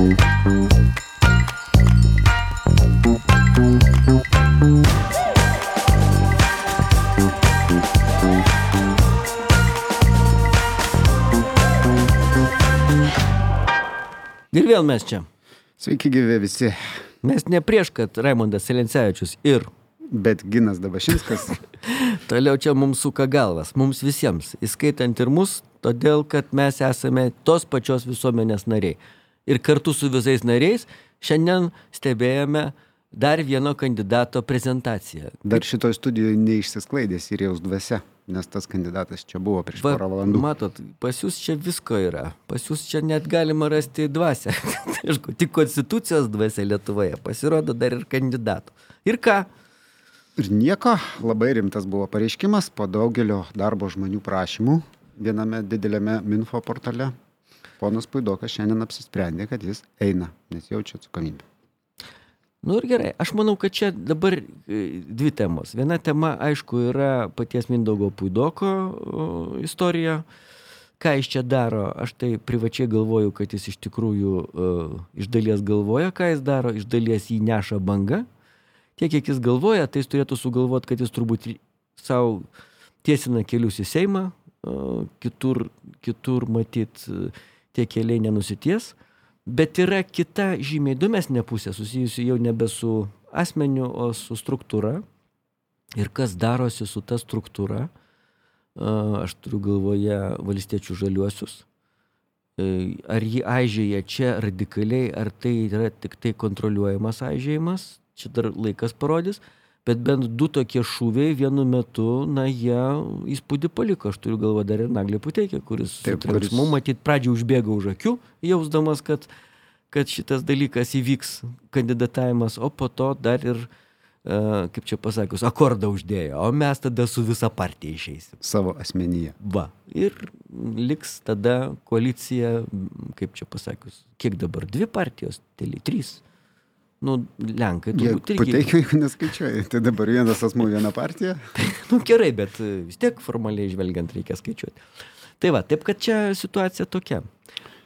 Ir vėl mes čia. Sveiki gyvi visi. Mes ne prieš, kad Raimondas Selencevičius ir Bet Ginas Dabašinskas. toliau čia mums suka galvas, mums visiems, įskaitant ir mus, todėl kad mes esame tos pačios visuomenės nariai. Ir kartu su visais nariais šiandien stebėjome dar vieno kandidato prezentaciją. Dar šitoj studijoje neišsisklaidė Sirijaus dvasia, nes tas kandidatas čia buvo prieš Va, porą valandų. Matot, pas jūs čia visko yra. Pas jūs čia net galima rasti dvasę. Aišku, tik konstitucijos dvasia Lietuvoje. Pasirodo dar ir kandidatų. Ir ką? Ir nieko, labai rimtas buvo pareiškimas po daugelio darbo žmonių prašymų viename dideliame Minfo portale. Ponas Puidokas šiandien apsisprendė, kad jis eina, nes jaučia atsakomybę. Nu ir gerai, aš manau, kad čia dabar e, dvi temos. Viena tema, aišku, yra paties Mindaugo Puidoko istorija. Ką jis čia daro, aš tai privačiai galvoju, kad jis iš tikrųjų uh, iš dalies galvoja, ką jis daro, iš dalies jį neša banga. Tiek, kiek jis galvoja, tai jis turėtų sugalvoti, kad jis turbūt savo tiesina kelius į Seimą, uh, kitur, kitur matyt, uh, tie keliai nenusities. Bet yra kita žymiai įdomesnė pusė, susijusi jau nebe su asmeniu, o su struktūra. Ir kas darosi su ta struktūra, aš turiu galvoje valstiečių žaliuosius. Ar jį aižėja čia radikaliai, ar tai yra tik tai kontroliuojamas aižėjimas, čia dar laikas parodys. Bet bent du tokie šūviai vienu metu, na, jie įspūdį paliko. Aš turiu galvo dar ir Naglį Puteikį, kuris Taip, kuris- matyt pradžią užbėga už akių, jausdamas, kad, kad šitas dalykas įvyks kandidatavimas, o po to dar ir, e, kaip čia pasakius, akordą uždėjo. O mes tada su visa partija išeisim. Savo asmenyje. Va. Ir liks tada koalicija, kaip čia pasakius, kiek dabar dvi partijos, teli trys. Nu, Lenkai turbūt irgi. pateikia, jeigu neskaičiuoja. Tai dabar vienas asmuo, viena partija. Nu gerai, bet e, vis tiek formaliai žvelgiant reikia skaičiuoti. Tai va, taip kad čia situacija tokia.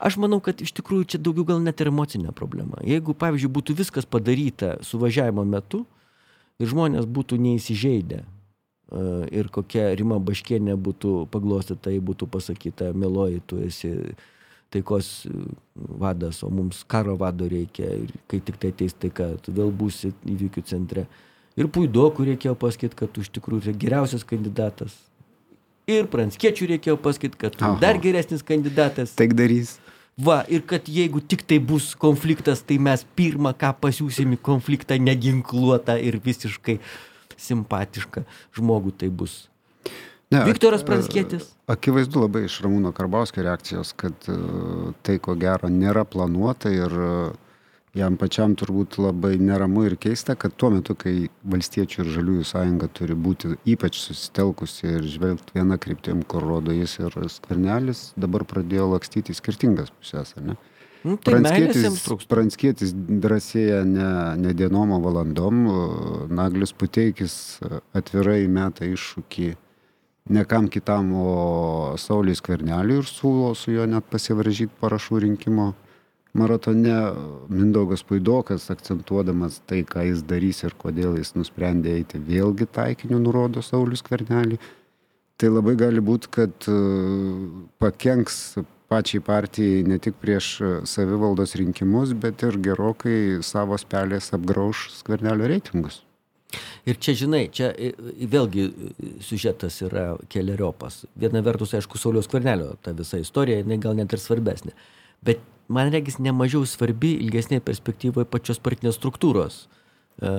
Aš manau, kad iš tikrųjų čia daugiau gal net ir emocinė problema. Jeigu, pavyzdžiui, būtų viskas padaryta suvažiavimo metu ir žmonės būtų neįsižeidę e, ir kokia Rima Baškienė būtų paglostyta, jei būtų pasakyta, meloji, tu esi taikos e, vadas, o mums karo vado reikia ir kai tik tai ateis taika, tu vėl būsi įvykių centre. Ir Puidokų reikėjo pasakyti, kad tu iš tikrųjų yra geriausias kandidatas. Ir Pranskiečių reikėjo pasakyti, kad tu Aha. dar geresnis kandidatas. Taik darys. Va, ir kad jeigu tik tai bus konfliktas, tai mes pirmą, ką pasiūsim į konfliktą, neginkluotą ir visiškai simpatišką žmogų tai bus. Ne, Viktoras Pranckietis. Akivaizdu labai iš Ramūno Karbauskio reakcijos, kad e, tai ko gero nėra planuota ir e, jam pačiam turbūt labai neramu ir keista, kad tuo metu, kai valstiečių ir žaliųjų sąjunga turi būti ypač susitelkusi ir žvelgti vieną kryptim, kur rodo jis ir skvernelis, dabar pradėjo lakstyti skirtingas pusės, ar ne? Nu, tai trūksta. Pranckietis drąsėja ne, ne dienom, o valandom. Naglis Puteikis atvirai meta iššūkį ne kam kitam, o Saulis Kverneliui ir siūlo su juo net pasivaržyti parašų rinkimo maratone. Mindaugas Puidokas, akcentuodamas tai, ką jis darys ir kodėl jis nusprendė eiti, vėlgi taikiniu nurodo Saulis Kvernelį. Tai labai gali būti, kad e, pakenks pačiai partijai ne tik prieš savivaldos rinkimus, bet ir gerokai savo spelės apgrauž skvernelio reitingus. Ir čia, žinai, čia i- i- vėlgi i, siužetas yra keliariopas. Viena vertus, aišku, Sauliaus Kvernelio ta visa istorija, jinai gal net ir svarbesnė. Bet man regis nemažiau svarbi ilgesnėje perspektyvoje pačios partinės struktūros e, e,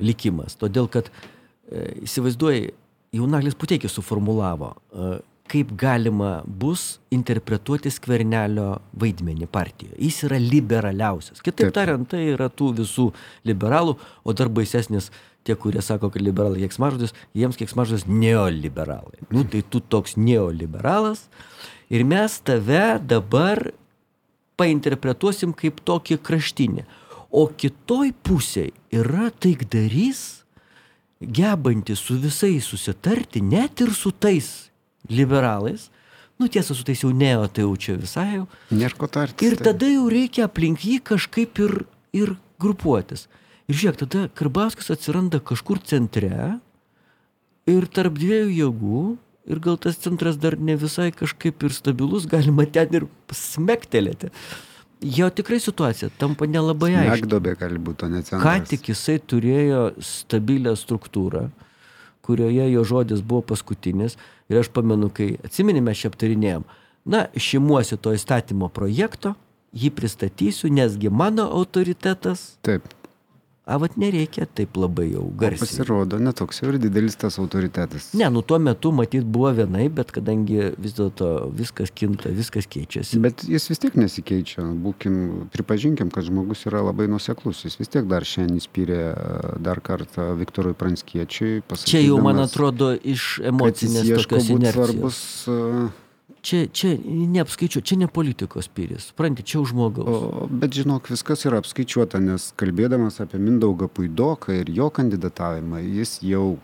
likimas. Todėl, kad e, įsivaizduoji, jaunaglis Puteikis suformulavo, e, kaip galima bus interpretuoti skvernelio vaidmenį partijoje. Jis yra liberaliausias. Kitaip Taip. tariant, tai yra tų visų liberalų, o dar baisesnis tie, kurie sako, kad liberalai kieksmažodis, jiems kieksmažodis neoliberalai. Nu, tai tu toks neoliberalas ir mes tave dabar painterpretuosim kaip tokį kraštinį. O kitoj pusėje yra taikdarys, gebantis su visais susitarti, net ir su tais liberalais, Nu tiesa, su tais jau neo, tai jau čia visai jau. Nėra ko tartis. Ir tada jau reikia aplink jį kažkaip ir, ir grupuotis. Ir žiūrėk, tada Karbauskis atsiranda kažkur centre ir tarp dviejų jėgų. Ir gal tas centras dar ne visai kažkaip ir stabilus, galima ten ir smektelėti. Jo tikrai situacija tampa nelabai aiški. Smegdobė gali būti, o ne centras. Ką tik jisai turėjo stabilę struktūrą, kurioje jo žodis buvo paskutinis. Ir aš pamenu, kai atsiminime čia aptarinėjom, na, šimuosi to įstatymo projekto, jį pristatysiu, nesgi mano autoritetas. Taip. A, vat nereikia taip labai jau garsiai. Pasirodo, netoks jau ir didelis tas autoritetas. Ne, nu tuo metu matyt buvo vienai, bet kadangi vis dėlto viskas kinta, viskas keičiasi. Bet jis vis tiek nesikeičia. Būkim, pripažinkim, kad žmogus yra labai nuseklus. Jis vis tiek dar šiandien įspyrė dar kartą Viktorui Pranskiečiui. Čia jau, man atrodo, iš emocinės tokios inercijos. svarbus uh, čia, čia neapskaičiuoja, čia ne politikos pyris, supranti, čia už žmogaus. O, bet žinok, viskas yra apskaičiuota, nes kalbėdamas apie Mindaugą Puidoką ir jo kandidatavimą, jis jau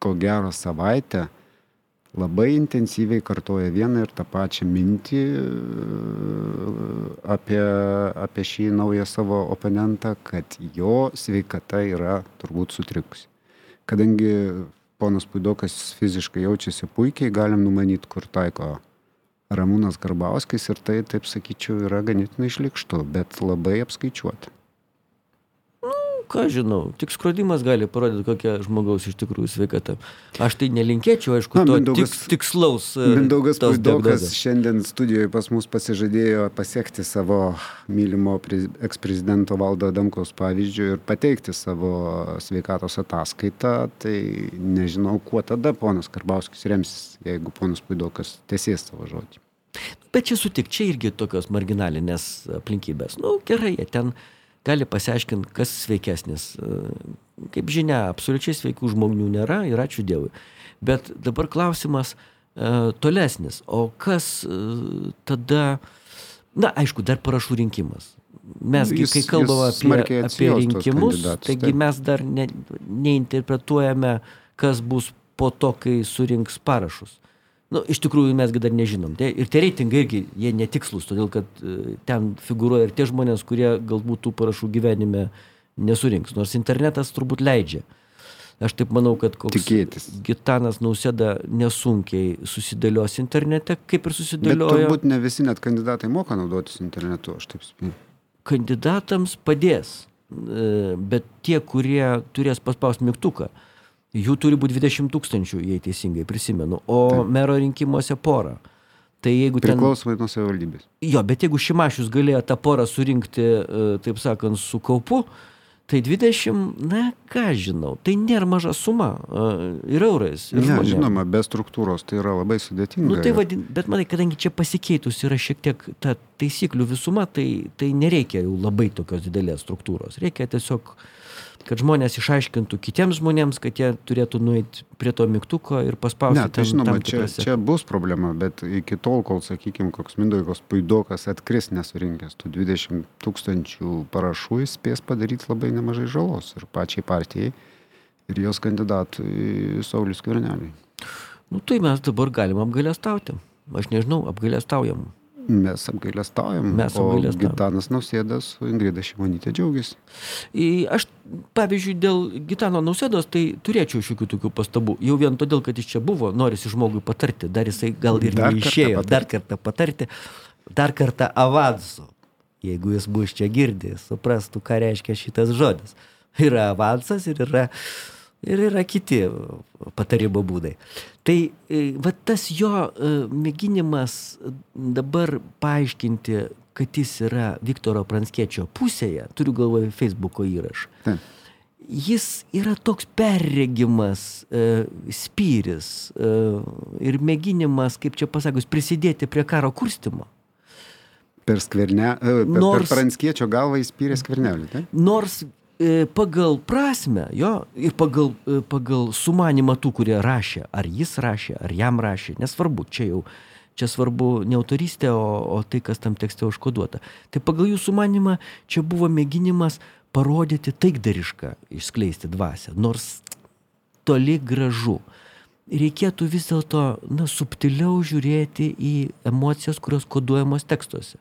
ko gero savaitę labai intensyviai kartoja vieną ir tą pačią mintį e, apie, apie šį naują savo oponentą, kad jo sveikata yra turbūt sutrikusi. Kadangi ponas Puidokas fiziškai jaučiasi puikiai, galim numanyti, kur taiko Ramūnas Karbauskis ir tai, taip sakyčiau, yra ganėtinai išlikštu, bet labai apskaičiuoti. Ką žinau, tik skrodimas gali parodyti, kokia žmogaus iš tikrųjų sveikata. Aš tai nelinkėčiau, aišku, Na, to Mindaugas, tiks, tikslaus. E, Mindaugas Puidokas šiandien studijoje pas mus pasižadėjo pasiekti savo mylimo eksprezidento valdo Adamkaus pavyzdžių ir pateikti savo sveikatos ataskaitą. Tai nežinau, kuo tada ponas Karbauskis remsis, jeigu ponas Puidokas tiesės savo žodį. Bet čia sutik, čia irgi tokios marginalinės aplinkybės. Na, nu, gerai, jie ten gali pasiaiškinti, kas sveikesnis. Kaip žinia, absoliučiai sveikų žmonių nėra ir ačiū Dievui. Bet dabar klausimas e, tolesnis. O kas e, tada, na, aišku, dar parašų rinkimas. Mes, jis, kai kalbame apie, apie rinkimus, taigi taip. mes dar ne, neinterpretuojame, kas bus po to, kai surinks parašus nu iš tikrųjų mes dar nežinom tai ir tie reitingai irgi jie netikslūs todėl kad e, ten figūruoja ir tie žmonės kurie galbūt tų parašų gyvenime nesurinks nors internetas turbūt leidžia aš taip manau kad koks Tikėtis. Gitanas Nausėda nesunkiai susidėlios internete, kaip ir susidėliojo. Bet turbūt ne visi net kandidatai moka naudotis internetu, aš taip spėjau. Kandidatams padės, e, bet tie, kurie turės paspausti mygtuką, Jų turi būti 20 tūkstančių, jei teisingai prisimenu, o Taip. mero rinkimuose porą. Tai jeigu ten... Priklausomai nuo savivaldybės. Jo, bet jeigu Šimašius galėjo tą porą surinkti, e, taip sakant, su kaupu, tai 20, na ką žinau, tai nėra maža suma e, ir eurais. Ir ne, žinoma, be struktūros tai yra labai sudėtinga. Nu, tai vadin, bet manai, kadangi čia pasikeitus yra šiek tiek ta taisyklių visuma, tai, tai nereikia jau labai tokios didelės struktūros. Reikia tiesiog uh, kad žmonės išaiškintų kitiems žmonėms, kad jie turėtų nueiti prie to mygtuko ir paspausti. Ne, tai žinoma, čia, čia bus problema, bet iki tol, kol, sakykime, koks Mindaugas Puidokas atkris nesurinkęs tų 20 tūkstančių parašų, jis spės padaryti labai nemažai žalos ir pačiai partijai, ir jos kandidatui Saulis Kverneliui. Nu tai mes dabar galim apgailestauti. Aš nežinau, apgailestaujam. Mes apgailestaujam. Mes apgailestaujam. Gitanas Nausėdas su Ingrida Šimonytė džiaugiasi. Aš, pavyzdžiui, dėl Gitano Nausėdos tai turėčiau šiokių tokių pastabų. Jau vien todėl, kad jis čia buvo, norisi žmogui patarti. Dar jisai gal ir dar neišėjo. Kartą dar kartą patarti. Dar kartą avansu. Jeigu jis bus čia girdėjęs, suprastų, ką reiškia šitas žodis. Yra avansas ir yra ir yra kiti patarimo būdai. Tai e, va tas jo e, mėginimas dabar paaiškinti, kad jis yra Viktoro Pranskiečio pusėje, turiu galvoje Facebooko įrašą. Taip. Jis yra toks perregimas e, spyris e, ir mėginimas, kaip čia pasakus, prisidėti prie karo kurstimo. Per, skverne, e, nors, per Pranskiečio galvą įspyrė skvernelį. Tai? Nors pagal prasme, jo, ir pagal, e, pagal sumanimą tų, kurie rašė, ar jis rašė, ar jam rašė, nesvarbu, čia jau, čia svarbu ne autoristė, o, o tai, kas tam tekste užkoduota. Tai pagal jų sumanimą čia buvo mėginimas parodyti taikdarišką, išskleisti dvasę, nors toli gražu. reikėtų vis dėlto, na, subtiliau žiūrėti į emocijas, kurios koduojamos tekstuose.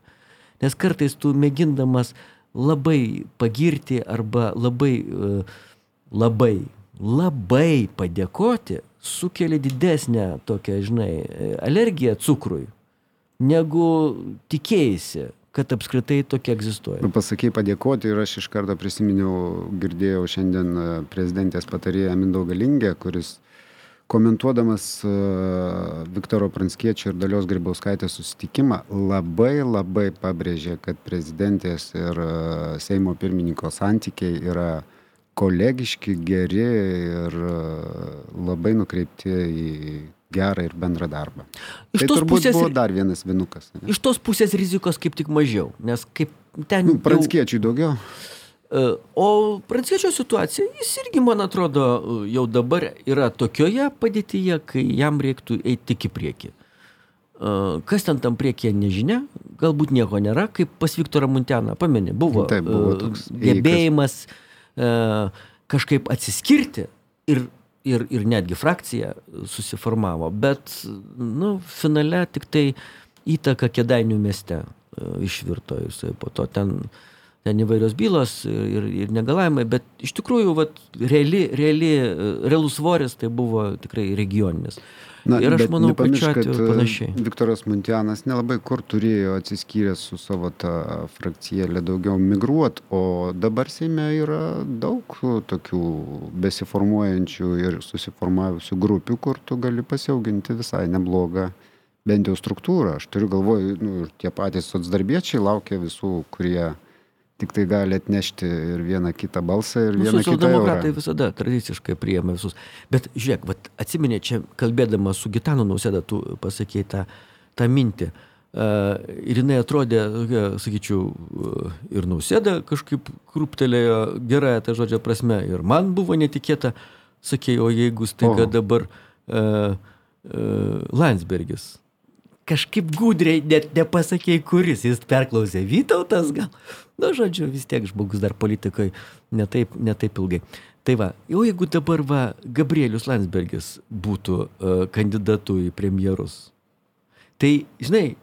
Nes kartais tu mėgindamas labai pagirti arba labai, e, labai, labai padėkoti, sukelia didesnę tokią, žinai, alergiją cukrui, negu tikėjai kad apskritai tokia egzistuoja. Nu, pasakai padėkoti ir aš iš karto prisiminiau, girdėjau šiandien e, prezidentės patarėją Mindaugą Lingę, kuris komentuodamas uh, Viktoro Pranskiečio ir Dalios Grybauskaitės susitikimą labai labai pabrėžė, kad prezidentės ir uh, Seimo pirmininko santykiai yra kolegiški, geri ir uh, labai nukreipti į gerą ir bendrą darbą. Iš tai turbūt pusės, buvo dar vienas vinukas. Ne? Iš tos pusės rizikos kaip tik mažiau, nes kaip ten... Nu, Pranskiečiai daugiau. E, o Pranckiečio situacija, jis irgi, man atrodo, jau dabar yra tokioje padėtyje, kai jam reiktų eiti tik į priekį. E, kas ten tam priekyje nežinia, galbūt nieko nėra, kaip pas Viktorą Munteną, pamenė, buvo, Taip, buvo e, toks gebėjimas kažkaip atsiskirti ir ir, ir netgi frakcija susiformavo, bet, nu, finale tik tai įtaka Kedainių mieste e, išvirto jisai po to ten, ten įvairios bylos ir, ir negalavimai, bet iš tikrųjų, vat, reali, reali, realus svoris tai buvo tikrai regioninis. Na, ir aš manau, kad čia atveju e, panašiai. Viktoras Muntianas nelabai kur turėjo atsiskyręs su savo tą frakcijėlę daugiau migruot, o dabar Seime yra daug tokių besiformuojančių ir susiformavusių grupių, kur tu gali pasiauginti visai neblogą bent jau struktūrą. Aš turiu galvoj, nu, tie patys socdarbiečiai laukia visų, kurie tik tai gali atnešti ir vieną kitą balsą ir nu, vieną kitą. Socialdemokratai visada tradiciškai priėmė visus. Bet žiūrėk, vat, atsiminė čia kalbėdama su Gitanu Nausėda, tu pasakėjai tą, tą mintį. Uh, ir jinai atrodė, sakyčiau, uh, ir nausėda kažkaip krūptelėjo gerąją tą žodžią prasme. Ir man buvo netikėta, sakė, o jeigu staiga dabar uh, uh, Landsbergis kažkaip gudriai net nepasakėjai, kuris. Jis perklausė Vytautas gal. Na, žodžiu, vis tiek žmogus dar politikoje netaip, netaip ilgai. Tai va, jau jeigu dabar va, Gabrielius Landsbergis būtų uh, kandidatu į premjerus, tai, žinai,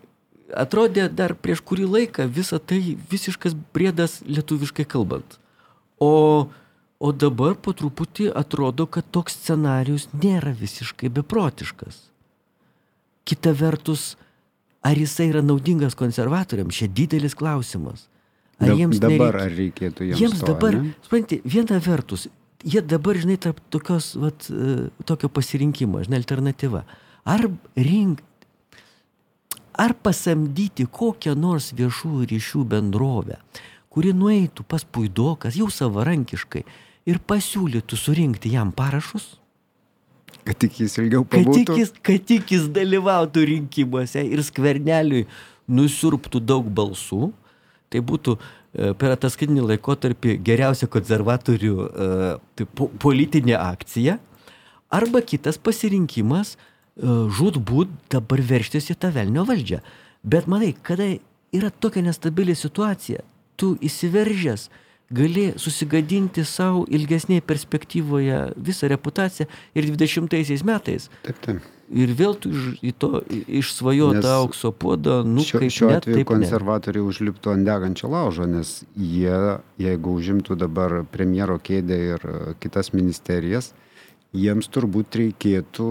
atrodė dar prieš kurį laiką visą tai visiškas brėdas lietuviškai kalbant. O, o dabar po truputį atrodo, kad toks scenarius nėra visiškai beprotiškas. Kita vertus, ar jisai yra naudingas konservatoriams, čia didelis klausimas. Ar jiems dabar nereikia? ar reikėtų jiems? Jiems to, dabar, suprantate, viena vertus, jie dabar, žinai, tarp tokios, vat, e, tokio pasirinkimo, žinai, alternatyva. Ar rink, ar pasamdyti kokią nors viešųjų ryšių bendrovę, kuri nueitų pas puidokas jau savarankiškai ir pasiūlytų surinkti jam parašus? Kad tik jis ilgiau pabūtų. Kad tik jis, kad tik jis dalyvautų rinkimuose ir skverneliui nusurptų daug balsų. Tai būtų e, per ataskaitinį laikotarpį geriausia konservatorių e, tai po, politinė akcija. Arba kitas pasirinkimas e, žudbūt dabar verštis į tą velnio valdžią. Bet manai, kada yra tokia nestabili situacija, tu įsiveržęs, gali susigadinti savo ilgesnėje perspektyvoje visą reputaciją ir 20 metais. Taip, taip. Ir vėl tu į to išsvajotą aukso puodą, nu, šio, kaip šiuo atveju net, konservatoriai ne. užliptų ant degančio laužo, nes jie, jeigu užimtų dabar premjero kėdę ir e, kitas ministerijas, jiems turbūt reikėtų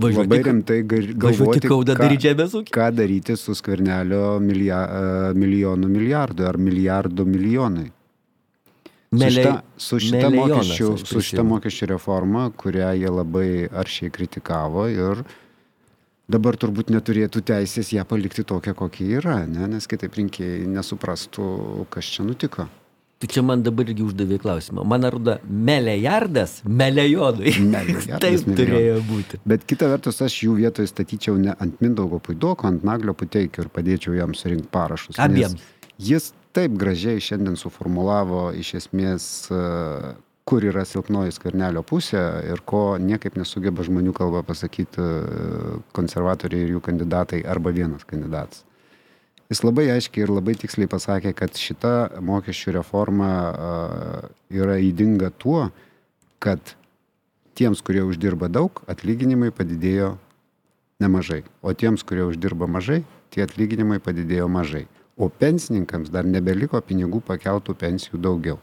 važiuoti, labai rimtai galvoti, ką, ką daryti su skvernelio milija, e, milijonų milijardų ar milijardų milijonai. Melei, su šita, su šita, mokesčių, su šita mokesčių reforma, kurią jie labai aršiai kritikavo ir dabar turbūt neturėtų teisės ją palikti tokią, kokia yra, ne? nes kitaip rinkėjai nesuprastų, kas čia nutiko. Tu čia man dabar irgi uždavė klausimą. Man atrodo, melejardas, melejonui. Taip turėjo būti. Bet kita vertus, aš jų vietoje statyčiau ne ant Mindaugo Puidoko, ant Naglio Puteikio ir padėčiau jam surinkti parašus. Abiems. Jis taip gražiai šiandien suformulavo iš esmės, e, kur yra silpnoji skvernelio pusė ir ko niekaip nesugeba žmonių kalba pasakyti e, konservatoriai ir jų kandidatai arba vienas kandidatas. Jis labai aiškiai ir labai tiksliai pasakė, kad šita mokesčių reforma e, yra įdinga tuo, kad tiems, kurie uždirba daug, atlyginimai padidėjo nemažai, o tiems, kurie uždirba mažai, tie atlyginimai padidėjo mažai. O pensininkams dar nebeliko pinigų pakeltų pensijų daugiau.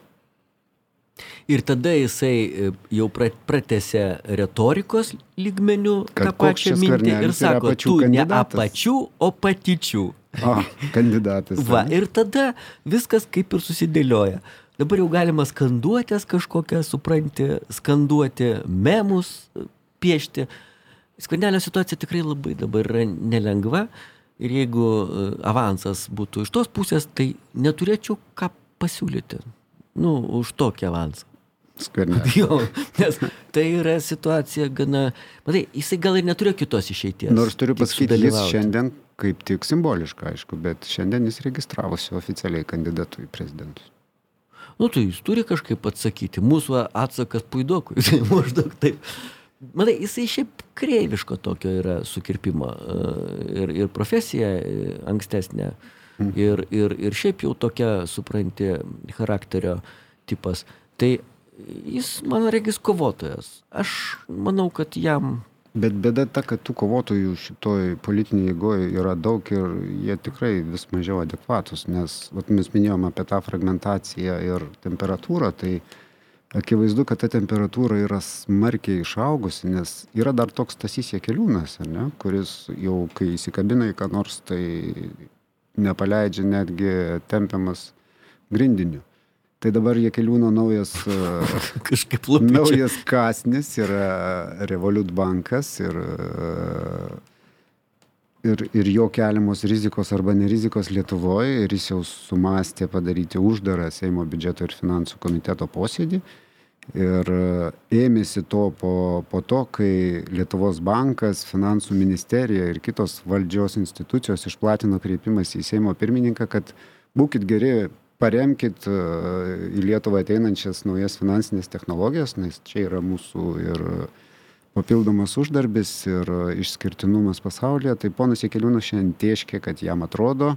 Ir tada jisai e, jau pratęsė retorikos lygmenių Kad tą pačią mintį ir sako, tu ne kandidatas." apačių, o patyčių. O, kandidatas. Va, ir tada viskas kaip ir susidėlioja. Dabar jau galima skanduotės kažkokią, supranti, skanduoti memus, piešti. Skvernelio situacija tikrai labai dabar yra nelengva. Ir jeigu e, avansas būtų iš tos pusės, tai neturėčiau ką pasiūlyti. Nu, už tokį avansą. Skvernelis. Jo, nes tai yra situacija gana... Matai, jisai gal ir neturėjo kitos išeities. Nors turiu pasakyti, jis šiandien kaip tik simboliška, aišku, bet šiandien jis registravosi oficialiai kandidatu į prezidentus. Nu, tai jis turi kažkaip atsakyti. Mūsų atsakas puidokui. Tai maždaug taip. Matai, jisai šiaip kreiviško tokio yra sukirpimo. e, Ir, ir profesija e, ankstesnė. Ir, ir, ir šiaip jau tokia, supranti, charakterio tipas. Tai jis, man regis, kovotojas. Aš manau, kad jam Bet bėda ta, kad tų kovotojų šitoj politinėje jėgoje yra daug ir jie tikrai vis mažiau adekvatus, nes vat, mes minėjom apie tą fragmentaciją ir temperatūrą, tai akivaizdu, kad ta temperatūra yra smarkiai išaugusi, nes yra dar toks Tasys Jekeliūnas, ar ne, kuris jau kai įsikabina į ką nors, tai nepaleidžia netgi tempiamas grindiniu. Tai dabar Jekeliūno naujas e, kažkaip lūpia. Naujas kasnis yra Revolut bankas ir, ir, ir jo keliamos rizikos arba nerizikos Lietuvoje ir jis jau sumastė padaryti uždarą Seimo biudžeto ir finansų komiteto posėdį. Ir ėmėsi to po, po to, kai Lietuvos bankas, finansų ministerija ir kitos valdžios institucijos išplatino kreipimas į Seimo pirmininką, kad būkite geri, paremkit e, į Lietuvą ateinančias naujas finansinės technologijas, nes čia yra mūsų ir papildomas uždarbis ir išskirtinumas pasaulyje. Tai ponas Jekeliūnas šiandien tieškė, kad jam atrodo,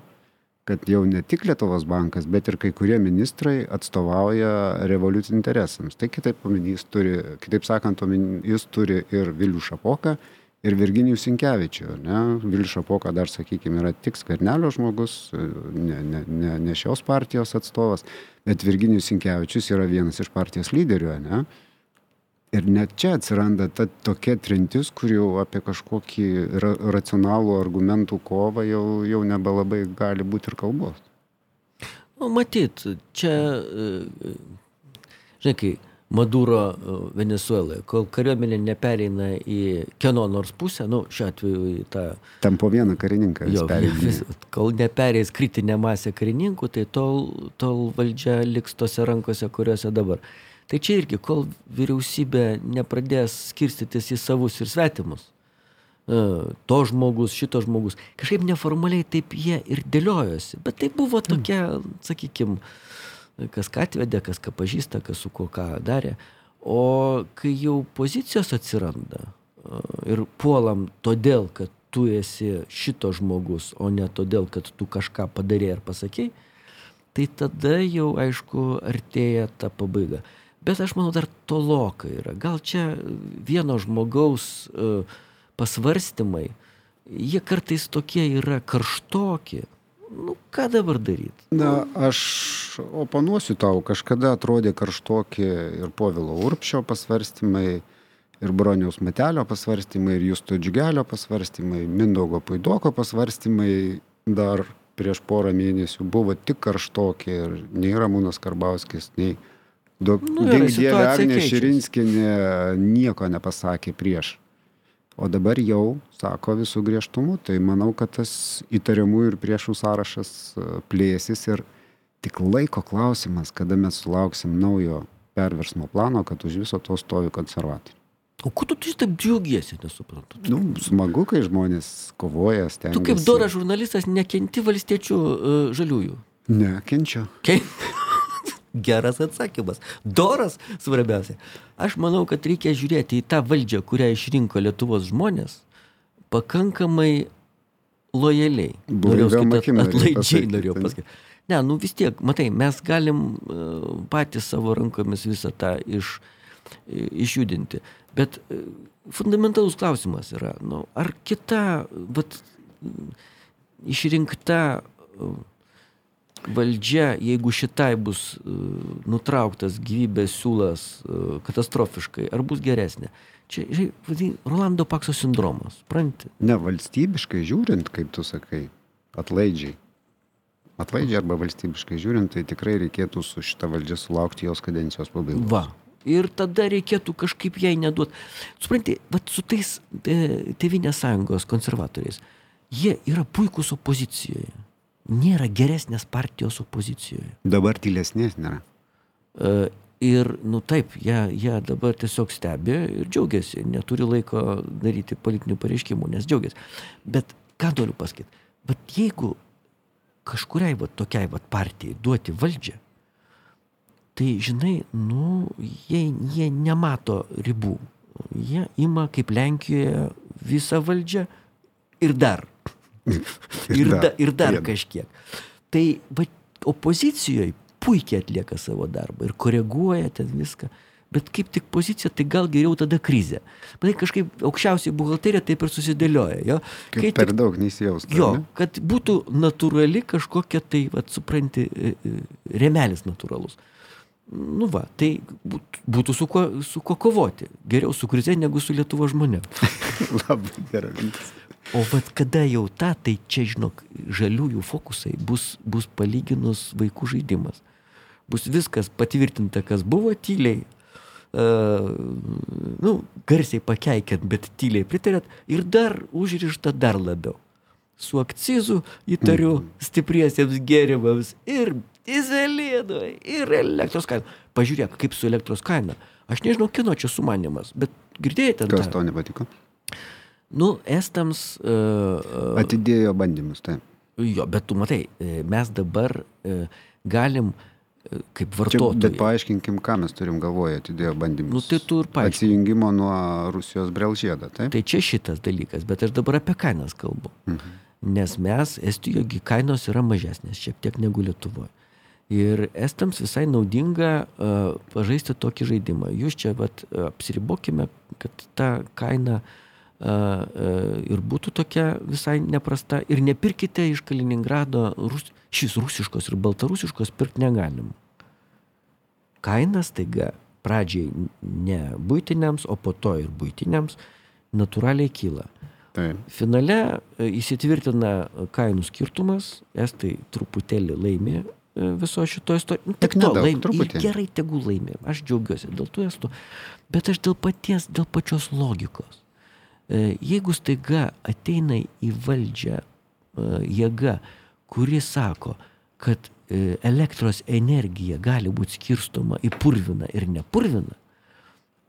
kad jau ne tik Lietuvos bankas, bet ir kai kurie ministrai atstovauja revoliut interesams. Tai kitaip, omeny, jis turi, kitaip sakant, omeny, jis turi ir Vilių Šapoką, ir Virginijų Sinkevičių. Ne? Vilius Šapoka dar, sakykime, yra tik skvernelio žmogus, ne, ne, ne, ne šios partijos atstovas, bet Virginijus Sinkevičius yra vienas iš partijos lyderių. Ne? Ir net čia atsiranda ta tokia trintis, kur jau apie kažkokį ra racionalų argumentų kovą jau, jau nebelabai gali būti ir kalbos. Nu, matyt, čia, e, žinai, kai Maduro e, Venezueloje, kol kariuomenė nepereina į kieno nors pusę, nu, šiuo atveju į tą... Tam po vieną karininką Jo, vis, kol neperės kritinė masė karininkų, tai tol, tol valdžia liks tose rankose, kuriuose dabar. Tai čia irgi, kol vyriausybė nepradės skirstytis į savus ir svetimus. e, To žmogus, šito žmogus. Kažkaip neformaliai taip jie ir dėliojosi. Bet tai buvo tokia, sakykime, kas ką atvedė, kas ką pažįsta, kas su kuo ką darė. O kai jau pozicijos atsiranda e, ir puolam todėl, kad tu esi šito žmogus, o ne todėl, kad tu kažką padarė ir pasakėjai, tai tada jau, aišku, artėja ta pabaiga. Bet aš manau, dar toloka yra. Gal čia vieno žmogaus e, pasvarstymai, jie kartais tokie yra karštoki. Nu, ką dabar daryti? Na, aš oponuosiu tau, kažkada atrodė karštokie ir Povilo Urpšio pasvarstymai, ir Broniaus Matelio pasvarstymai, ir Justo Džiugelio pasvarstymai, Mindaugo Puidoko pasvarstymai dar prieš porą mėnesių buvo tik karštokie ir nei Ramūnas Karbauskis, nei Dok... Nu, situacija Agnė keičiasi. Širinskienė nieko nepasakė prieš. O dabar jau sako visų griežtumų, tai manau, kad tas įtariamų ir priešų sąrašas e, plėsis ir tik laiko klausimas, kada mes sulauksim naujo perversmo plano, kad už viso to stovi konservatoriai. O kuo tu taip džiaugiesi, nesuprantu? Nu, smagu, kai žmonės kovoja, stengiasi. Tu kaip doras žurnalistas nekenti valstiečių uh, žaliųjų. Ne, kenčiu. Ke... Geras atsakymas. Doras svarbiausia. Aš manau, kad reikia žiūrėti į tą valdžią, kurią išrinko Lietuvos žmonės, pakankamai lojaliai. Norėjau Blaiviom sakyt, akim norėjai atlaidžiai pasakyti, norėjau pasakyti. Ne, nu vis tiek, matai, mes galim uh, patys savo rankomis visą tą iš, išjudinti. Bet e, fundamentalus klausimas yra, nu, ar kita, vat, išrinkta e, valdžia, jeigu šitai bus e, nutrauktas gyvybės siūlas katastrofiškai, ar bus geresnė? Čia, žinai, Rolando Pakso sindromas, pranti? Ne, valstybiškai žiūrint, kaip tu sakai, atlaidžiai. Atlaidžiai arba valstybiškai žiūrint, tai tikrai reikėtų su šita valdžia sulaukti jos kadencijos pabaigos. Va, ir tada reikėtų kažkaip jai neduoti. Supranti, vat su tais e, Tevinės sąjungos konservatoriais, jie yra puikūs opozicijoje. Nėra geresnės partijos opozicijoje. Dabar tylesnės nėra. E, ir, nu taip, jie, jie dabar tiesiog stebi ir džiaugiasi, neturi laiko daryti politinių pareiškimų, nes džiaugiasi. Bet ką noriu pasakyti? Bet jeigu kažkuriai va, tokiai va, partijai duoti valdžią, tai žinai, nu, jie, jie nemato ribų. Jie ima kaip Lenkijoje visą valdžią ir dar. Ir, da, ir dar kažkiek. Tai va, opozicijoje puikiai atlieka savo darbą ir koreguoja ten viską. Bet kaip tik pozicija, tai gal geriau tada krizė. Bet tai kažkaip aukščiausiai buhalterija taip ir susidėlioja. Jo? Kai per tik, daug neįsijaustų. Jo, ne? kad būtų natūrali kažkokia tai, vad supranti, e, e, remelis natūralus. Nu va, tai būtų su kuo, su kuo kovoti. Geriau su krize negu su Lietuvo žmonėmis. Labai gera mintis. O vad kada jau ta, tai čia, žinok, žaliųjų fokusai bus, bus palyginus vaikų žaidimas. Bus viskas patvirtinta, kas buvo tyliai, uh, nu, garsiai pakeikiant, bet tyliai pritarėt ir dar užrišta dar labiau. Su akcizu įtariu mm. stipriesiems gėrimams ir dizelino ir elektros kaina. Pažiūrėk, kaip su elektros kaina. Aš nežinau, kino čia sumanimas, bet girdėjote. Kas tau nepatiko? Nu, estams. Uh, Atidėjo bandymus, taip. Jo, bet tu matai, e, mes dabar uh, galim uh, kaip vartotojai. Čia, bet paaiškinkim, ką mes turim galvoje, atidėjo bandymus. Nu, tai tu ir paaiškink. Atsijungimo nuo Rusijos brelžėdą, taip? Tai čia šitas dalykas, bet aš dabar apie kainas kalbu. Mhm. Nes mes, Estijoje, kainos yra mažesnės šiek tiek negu Lietuvoje. Ir estams visai naudinga uh, pažaisti tokį žaidimą. Jūs čia vat, apsiribokime, kad ta kaina uh, ir būtų tokia visai neprasta. Ir nepirkite iš Kaliningrado, rus, šis rusiškos ir baltarusiškos pirkti negalim. Kainas taiga pradžiai ne būtiniams, o po to ir būtiniams natūraliai kyla. Taip. Finale įsitvirtina kainų skirtumas, estai truputėlį laimė E, viso šito istorijos. Nu, tik to laimė. Gerai, tegul laimė. Aš džiaugiuosi dėl tų estų. Bet aš dėl paties, dėl pačios logikos. E, jeigu staiga ateina į valdžią e, jėga, kuri sako, kad elektros energija gali būti skirstoma į purviną ir nepurviną,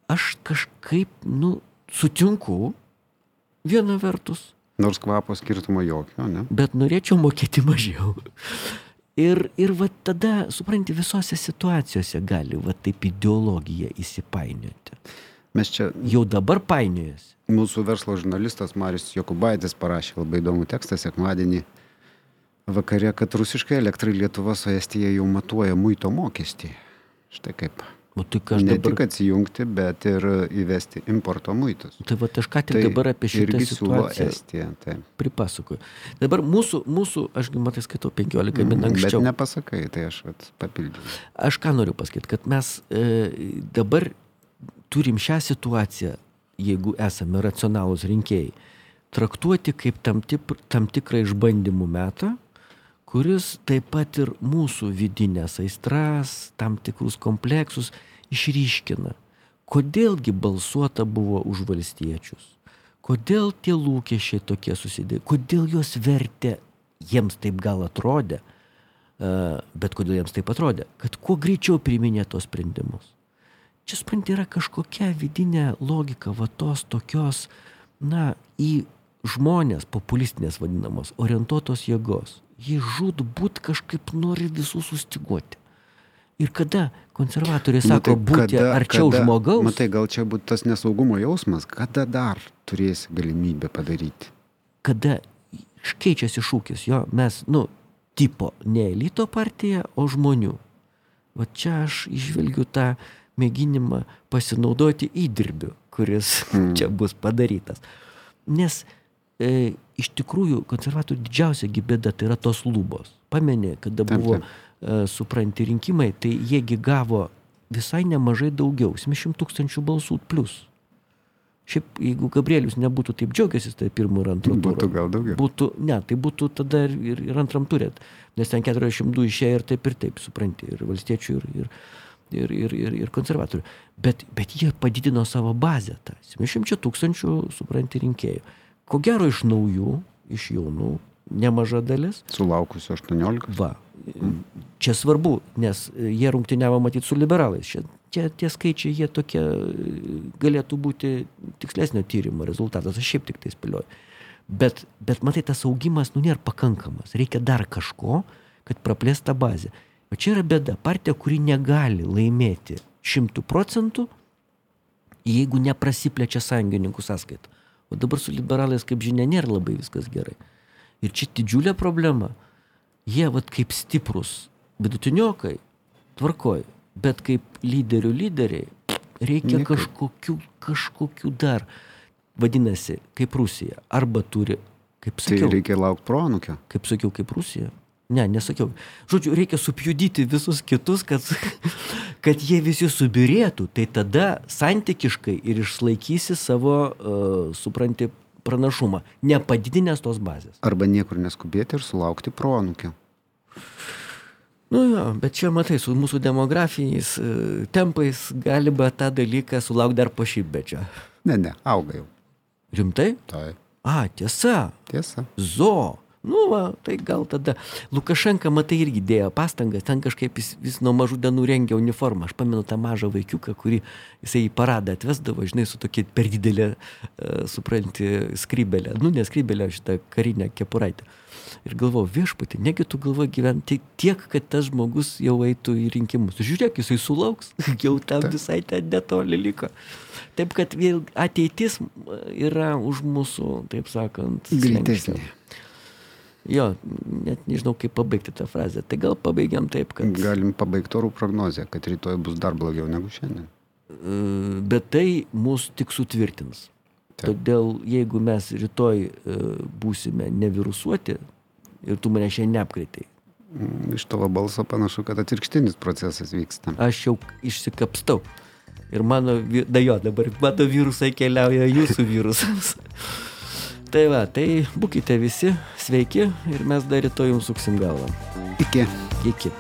aš kažkaip, nu, sutinku viena vertus. Nors kvapo skirtumo jokio, ne? Bet norėčiau mokėti mažiau. Ir, ir va tada, supranti, visose situacijose gali va taip ideologija įsipainioti. Mes čia. Jau dabar painiojasi. Mūsų verslo žurnalistas Marius Jokubaitis parašė labai įdomų tekstą sekmadienį vakare, kad rusiškai elektrai Lietuva su Estija jau matuoja muito mokestį. Štai kaip. O tai aš ne dabar... tik atsijungti, bet ir įvesti importo muitus. Tai va aš ką tik tai dabar apie šitą situaciją Estiją, tai. pripasakoju. Dabar mūsų, mūsų aš matai skaitau 15 min mm, anksčiau. Bet nepasakai, tai aš vat, papildysiu. Aš ką noriu pasakyti, kad mes e, dabar turim šią situaciją, jeigu esame racionalūs rinkėjai, traktuoti kaip tam, tip, tam tikrą išbandymų metą kuris taip pat ir mūsų vidinės aistras, tam tikrus kompleksus išryškina. Kodėlgi balsuota buvo už valstiečius? Kodėl tie lūkesčiai tokie susidėjo? Kodėl juos vertė, jiems taip gal atrodė, bet kodėl jiems taip atrodė? Kad kuo greičiau priminė tos sprendimus. Čia sprendė yra kažkokia vidinė logika, va tos tokios, na, į žmonės populistinės vadinamos, orientuotos jėgos jie žūtbūt kažkaip nori visus sustiguoti. Ir kada konservatoriai nu, sako nu, tai būti kada, arčiau kada, žmogaus. Matai, gal čia būtų tas nesaugumo jausmas, kada dar turėsi galimybę padaryti. Kada keičiasi šūkis, jo, mes, nu, tipo ne elito partija, o žmonių. Va čia aš išvelgiu tą mėginimą pasinaudoti įdirbiu, kuris mm. čia bus padarytas. Nes e, iš tikrųjų konservatorių didžiausia gybėda tai yra tos lubos. Pamenė, kada buvo, taip, taip. E, supranti, rinkimai, tai jiegi gavo visai nemažai daugiau, 700 tūkstančių balsų plus. Šiaip, jeigu Gabrielius nebūtų taip džiaugiasis, tai pirmo ir antro turo. Būtų gal daugiau. Būtų, ne, tai būtų tada ir, ir, ir antram turėt. Nes ten 42 išėjo ir taip ir taip, supranti, ir valstiečių, ir, ir, ir, ir, ir, ir konservatorių. Bet, bet jie padidino savo bazę, tą 700 tūkstančių, supranti, rinkėjų. Ko gero iš naujų, iš jaunų, nemaža dalis. Sulaukusiu 18. Va. Čia svarbu, nes jie rungtyniavo matyti su liberalais. Čia, čia tie skaičiai, jie tokie galėtų būti tikslesnio tyrimo rezultatas. Aš šiaip tik tai spėlioju. Bet, bet matai, tas augimas, nu, nėra pakankamas. Reikia dar kažko, kad praplės tą bazę. O čia yra bėda. Partija, kuri negali laimėti šimtų procentų, jeigu neprasiplečia sąjungininkų sąskaitą. O dabar su liberalais, kaip žinia, nėra labai viskas gerai. Ir čia didžiulė problema. Jie, vad kaip stiprus vidutiniokai, tvarkoj, bet kaip lyderių lyderiai, reikia Nikai. kažkokių, kažkokių dar. Vadinasi, kaip Rusija. Arba turi, kaip tai sakiau. Tai reikia laukti proanukio. Kaip sakiau, kaip Rusija. Ne, nesakiau. Žodžiu, reikia supjudyti visus kitus, kad, kad jie visi subirėtų. Tai tada santykiškai ir išlaikysi savo, uh, supranti, pranašumą, nepadidinęs tos bazės. Arba niekur neskubėti ir sulaukti proanukio. Nu jo, bet čia matai, su mūsų demografiniais e, tempais galima tą dalyką sulaukti dar po šimtmečio. Ne, ne, auga jau. Rimtai? Taip. A, tiesa. Tiesa. Zo. Nu, va, tai gal tada. Lukašenka, matai, irgi dėjo pastangas, ten kažkaip jis vis nuo mažų dienų rengė uniformą. Aš pamenu tą mažą vaikiuką, kurį jisai į paradą atvesdavo, žinai, su tokia per didelė, uh, supranti, skrybelė. Nu, neskrybelė, šitą karinę kepuraitę. Ir galvoju, viešpatį, negi tu galvoji gyventi tiek, kad tas žmogus jau eitų į rinkimus. Žiūrėk, jisai sulauks, jau tam visai ten netoli liko. Taip kad vėl ateitis yra už mūsų, taip sakant, greitesnė. Jo, net nežinau, kaip pabaigti tą frazę. Tai gal pabaigiam taip, kad... Galim pabaigti orų prognozę, kad rytoj bus dar blogiau negu šiandien. Bet tai mus tik sutvirtins. Taip. Todėl jeigu mes rytoj e, būsime nevirusuoti ir tu mane šiandien neapkreitai. Mm, iš tavo balso panašu, kad atvirkštinis procesas vyksta. Aš jau išsikapstau. Ir mano, da jo, dabar mano virusai keliauja jūsų virusams. Tai va, tai būkite visi sveiki ir mes dar rytoj jums suksim galvą. Iki. Iki.